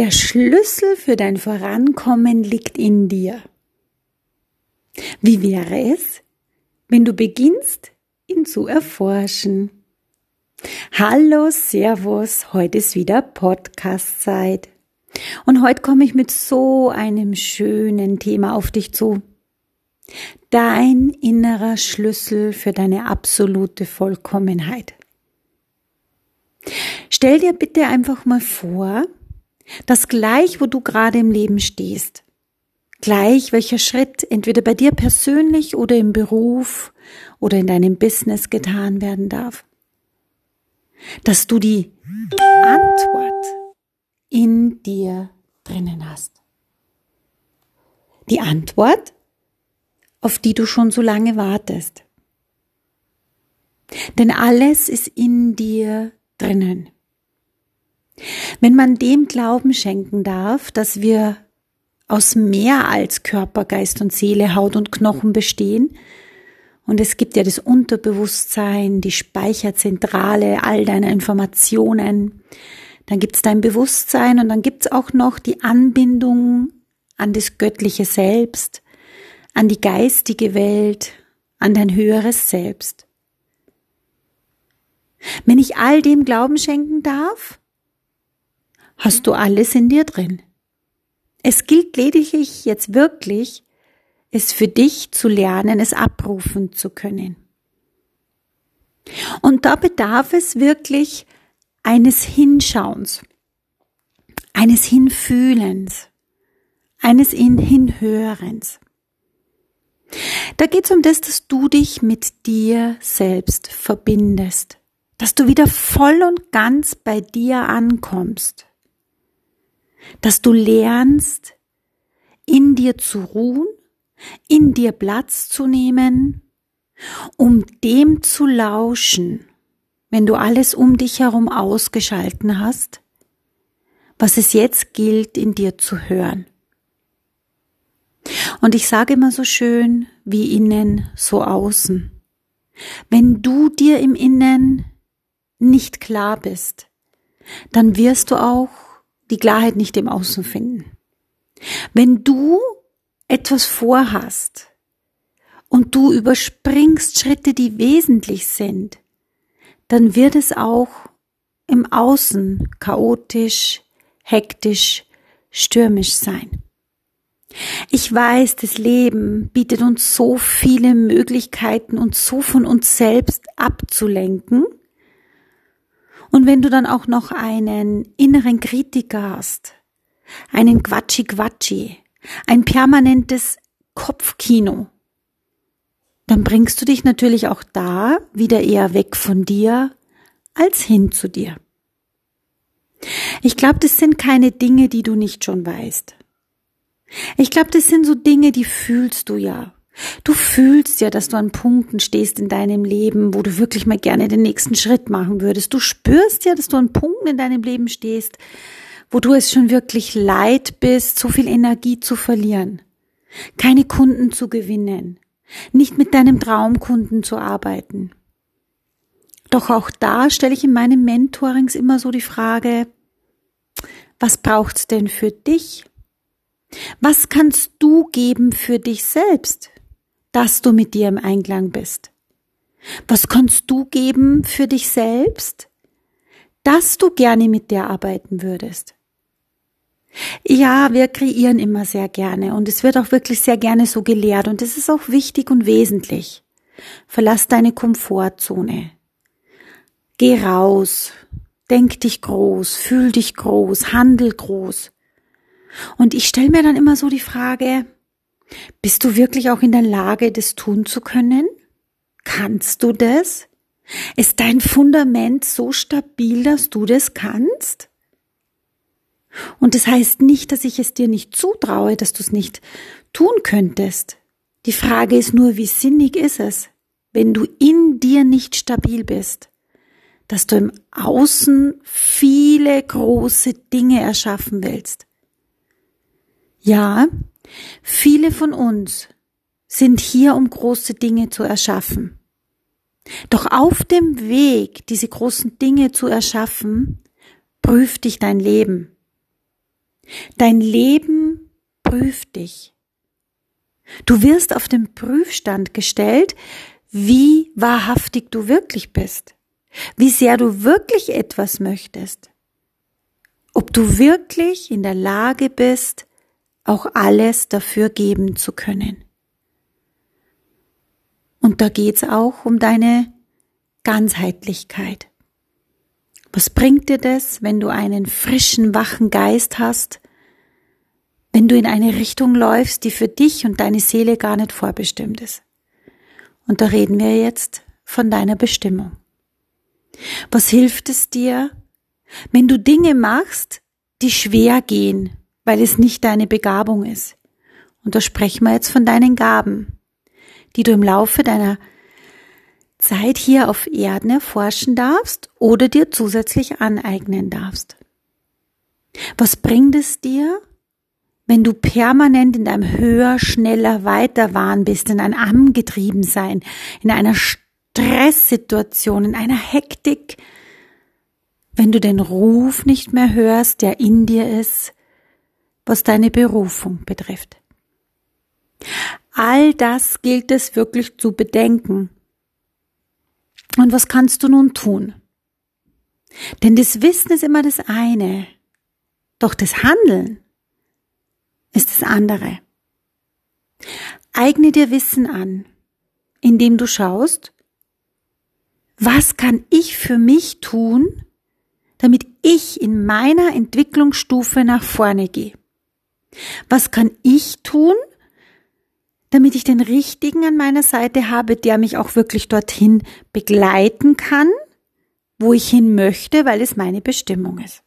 Der Schlüssel für dein Vorankommen liegt in dir. Wie wäre es, wenn du beginnst, ihn zu erforschen? Hallo, Servus, heute ist wieder Podcast-Zeit. Und heute komme ich mit so einem schönen Thema auf dich zu. Dein innerer Schlüssel für deine absolute Vollkommenheit. Stell dir bitte einfach mal vor, dass gleich, wo du gerade im Leben stehst, gleich welcher Schritt entweder bei dir persönlich oder im Beruf oder in deinem Business getan werden darf, dass du die Antwort in dir drinnen hast. Die Antwort, auf die du schon so lange wartest. Denn alles ist in dir drinnen. Wenn man dem Glauben schenken darf, dass wir aus mehr als Körper, Geist und Seele, Haut und Knochen bestehen, und es gibt ja das Unterbewusstsein, die Speicherzentrale all deiner Informationen, dann gibt es dein Bewusstsein und dann gibt es auch noch die Anbindung an das göttliche Selbst, an die geistige Welt, an dein höheres Selbst. Wenn ich all dem Glauben schenken darf, hast du alles in dir drin. Es gilt lediglich jetzt wirklich, es für dich zu lernen, es abrufen zu können. Und da bedarf es wirklich eines Hinschauens, eines Hinfühlens, eines Hinhörens. Da geht es um das, dass du dich mit dir selbst verbindest, dass du wieder voll und ganz bei dir ankommst dass du lernst, in dir zu ruhen, in dir Platz zu nehmen, um dem zu lauschen, wenn du alles um dich herum ausgeschalten hast, was es jetzt gilt, in dir zu hören. Und ich sage immer so schön, wie innen, so außen. Wenn du dir im Innen nicht klar bist, dann wirst du auch die Klarheit nicht im Außen finden. Wenn du etwas vorhast und du überspringst Schritte, die wesentlich sind, dann wird es auch im Außen chaotisch, hektisch, stürmisch sein. Ich weiß, das Leben bietet uns so viele Möglichkeiten, uns so von uns selbst abzulenken, und wenn du dann auch noch einen inneren Kritiker hast, einen Quatschi-Quatschi, ein permanentes Kopfkino, dann bringst du dich natürlich auch da wieder eher weg von dir als hin zu dir. Ich glaube, das sind keine Dinge, die du nicht schon weißt. Ich glaube, das sind so Dinge, die fühlst du ja. Du fühlst ja, dass du an Punkten stehst in deinem Leben, wo du wirklich mal gerne den nächsten Schritt machen würdest. Du spürst ja, dass du an Punkten in deinem Leben stehst, wo du es schon wirklich leid bist, so viel Energie zu verlieren, keine Kunden zu gewinnen, nicht mit deinem Traumkunden zu arbeiten. Doch auch da stelle ich in meinen Mentorings immer so die Frage, was braucht's denn für dich? Was kannst du geben für dich selbst? Dass du mit dir im Einklang bist? Was kannst du geben für dich selbst, dass du gerne mit dir arbeiten würdest? Ja, wir kreieren immer sehr gerne und es wird auch wirklich sehr gerne so gelehrt und es ist auch wichtig und wesentlich. Verlass deine Komfortzone. Geh raus, denk dich groß, fühl dich groß, handel groß. Und ich stelle mir dann immer so die Frage, bist du wirklich auch in der Lage, das tun zu können? Kannst du das? Ist dein Fundament so stabil, dass du das kannst? Und das heißt nicht, dass ich es dir nicht zutraue, dass du es nicht tun könntest. Die Frage ist nur, wie sinnig ist es, wenn du in dir nicht stabil bist, dass du im Außen viele große Dinge erschaffen willst. Ja, Viele von uns sind hier, um große Dinge zu erschaffen. Doch auf dem Weg, diese großen Dinge zu erschaffen, prüft dich dein Leben. Dein Leben prüft dich. Du wirst auf den Prüfstand gestellt, wie wahrhaftig du wirklich bist, wie sehr du wirklich etwas möchtest, ob du wirklich in der Lage bist, auch alles dafür geben zu können. Und da geht's auch um deine Ganzheitlichkeit. Was bringt dir das, wenn du einen frischen, wachen Geist hast, wenn du in eine Richtung läufst, die für dich und deine Seele gar nicht vorbestimmt ist? Und da reden wir jetzt von deiner Bestimmung. Was hilft es dir, wenn du Dinge machst, die schwer gehen, weil es nicht deine Begabung ist? Und da sprechen wir jetzt von deinen Gaben, die du im Laufe deiner Zeit hier auf Erden erforschen darfst oder dir zusätzlich aneignen darfst. Was bringt es dir, wenn du permanent in deinem höher, schneller, weiter Wahn bist, in ein Angetriebensein, in einer Stresssituation, in einer Hektik, wenn du den Ruf nicht mehr hörst, der in dir ist, was deine Berufung betrifft. All das gilt es wirklich zu bedenken und was kannst du nun tun? Denn das Wissen ist immer das eine, doch das Handeln ist das andere. Eigne dir Wissen an, indem du schaust, was kann ich für mich tun, damit ich in meiner Entwicklungsstufe nach vorne gehe? Was kann ich tun, damit ich den Richtigen an meiner Seite habe, der mich auch wirklich dorthin begleiten kann, wo ich hin möchte, weil es meine Bestimmung ist.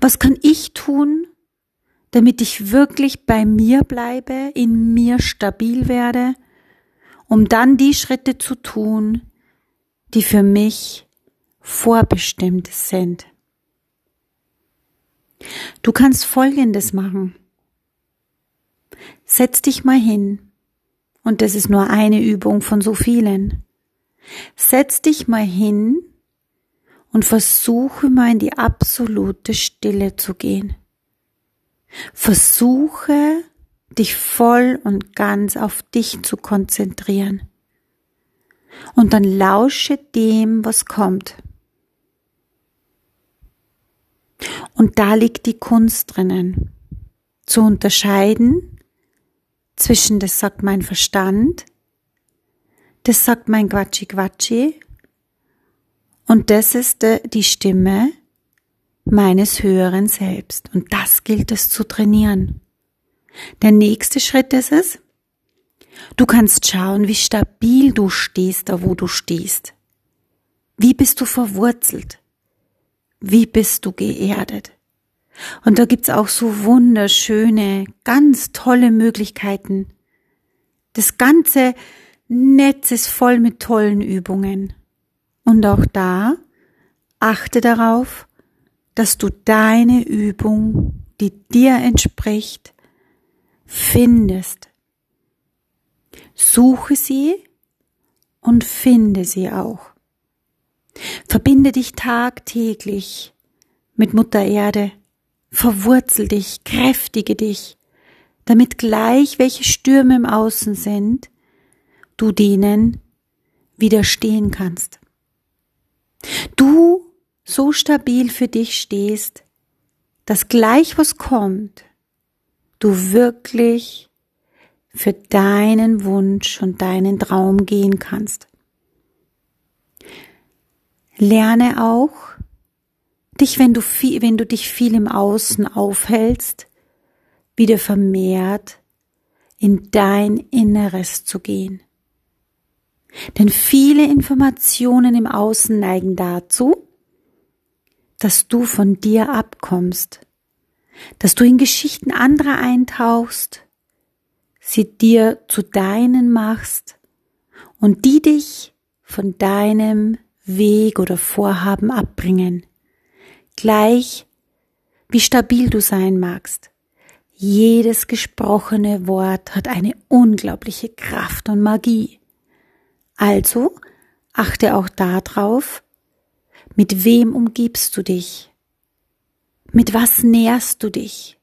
Was kann ich tun, damit ich wirklich bei mir bleibe, in mir stabil werde, um dann die Schritte zu tun, die für mich vorbestimmt sind. Du kannst Folgendes machen. Setz dich mal hin. Und das ist nur eine Übung von so vielen. Setz dich mal hin und versuche mal in die absolute Stille zu gehen. Versuche dich voll und ganz auf dich zu konzentrieren. Und dann lausche dem, was kommt. Und da liegt die Kunst drinnen, zu unterscheiden, zwischen das sagt mein Verstand, das sagt mein Quatschi Quatschi und das ist die Stimme meines höheren Selbst. Und das gilt es zu trainieren. Der nächste Schritt ist es, du kannst schauen, wie stabil du stehst, da wo du stehst. Wie bist du verwurzelt? Wie bist du geerdet? Und da gibt's auch so wunderschöne, ganz tolle Möglichkeiten. Das ganze Netz ist voll mit tollen Übungen. Und auch da achte darauf, dass du deine Übung, die dir entspricht, findest. Suche sie und finde sie auch. Verbinde dich tagtäglich mit Mutter Erde Verwurzel dich, kräftige dich, damit gleich welche Stürme im Außen sind, du denen widerstehen kannst. Du so stabil für dich stehst, dass gleich was kommt, du wirklich für deinen Wunsch und deinen Traum gehen kannst. Lerne auch, dich, wenn du viel, wenn du dich viel im Außen aufhältst, wieder vermehrt in dein Inneres zu gehen. Denn viele Informationen im Außen neigen dazu, dass du von dir abkommst, dass du in Geschichten anderer eintauchst, sie dir zu deinen machst und die dich von deinem Weg oder Vorhaben abbringen gleich wie stabil du sein magst. Jedes gesprochene Wort hat eine unglaubliche Kraft und Magie. Also achte auch darauf, mit wem umgibst du dich? Mit was nährst du dich?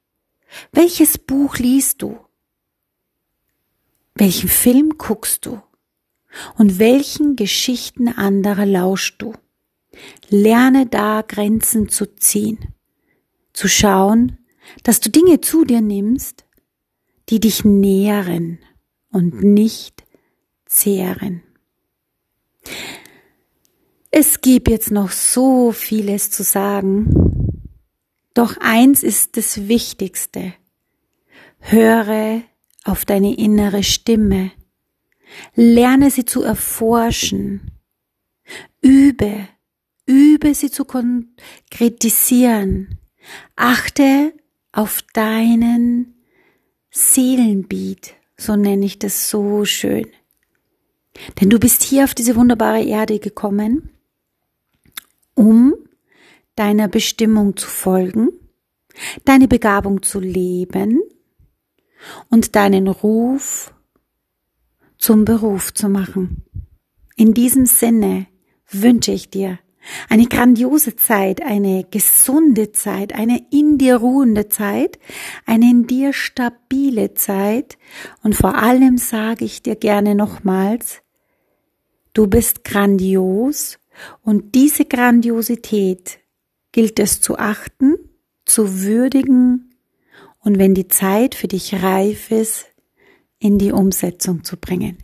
Welches Buch liest du? Welchen Film guckst du? Und welchen Geschichten anderer lauschst du? Lerne da Grenzen zu ziehen, zu schauen, dass du Dinge zu dir nimmst, die dich nähren und nicht zehren. Es gibt jetzt noch so vieles zu sagen, doch eins ist das Wichtigste. Höre auf deine innere Stimme. Lerne sie zu erforschen. Übe, übe sie zu konkretisieren. Achte auf deinen Seelenbeat, so nenne ich das so schön. Denn du bist hier auf diese wunderbare Erde gekommen, um deiner Bestimmung zu folgen, deine Begabung zu leben und deinen Ruf zum Beruf zu machen. In diesem Sinne wünsche ich dir eine grandiose Zeit, eine gesunde Zeit, eine in dir ruhende Zeit, eine in dir stabile Zeit und vor allem sage ich dir gerne nochmals, du bist grandios und diese Grandiosität gilt es zu achten, zu würdigen und wenn die Zeit für dich reif ist, in die Umsetzung zu bringen.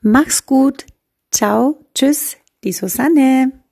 Mach's gut. Ciao. Tschüss. Die Susanne.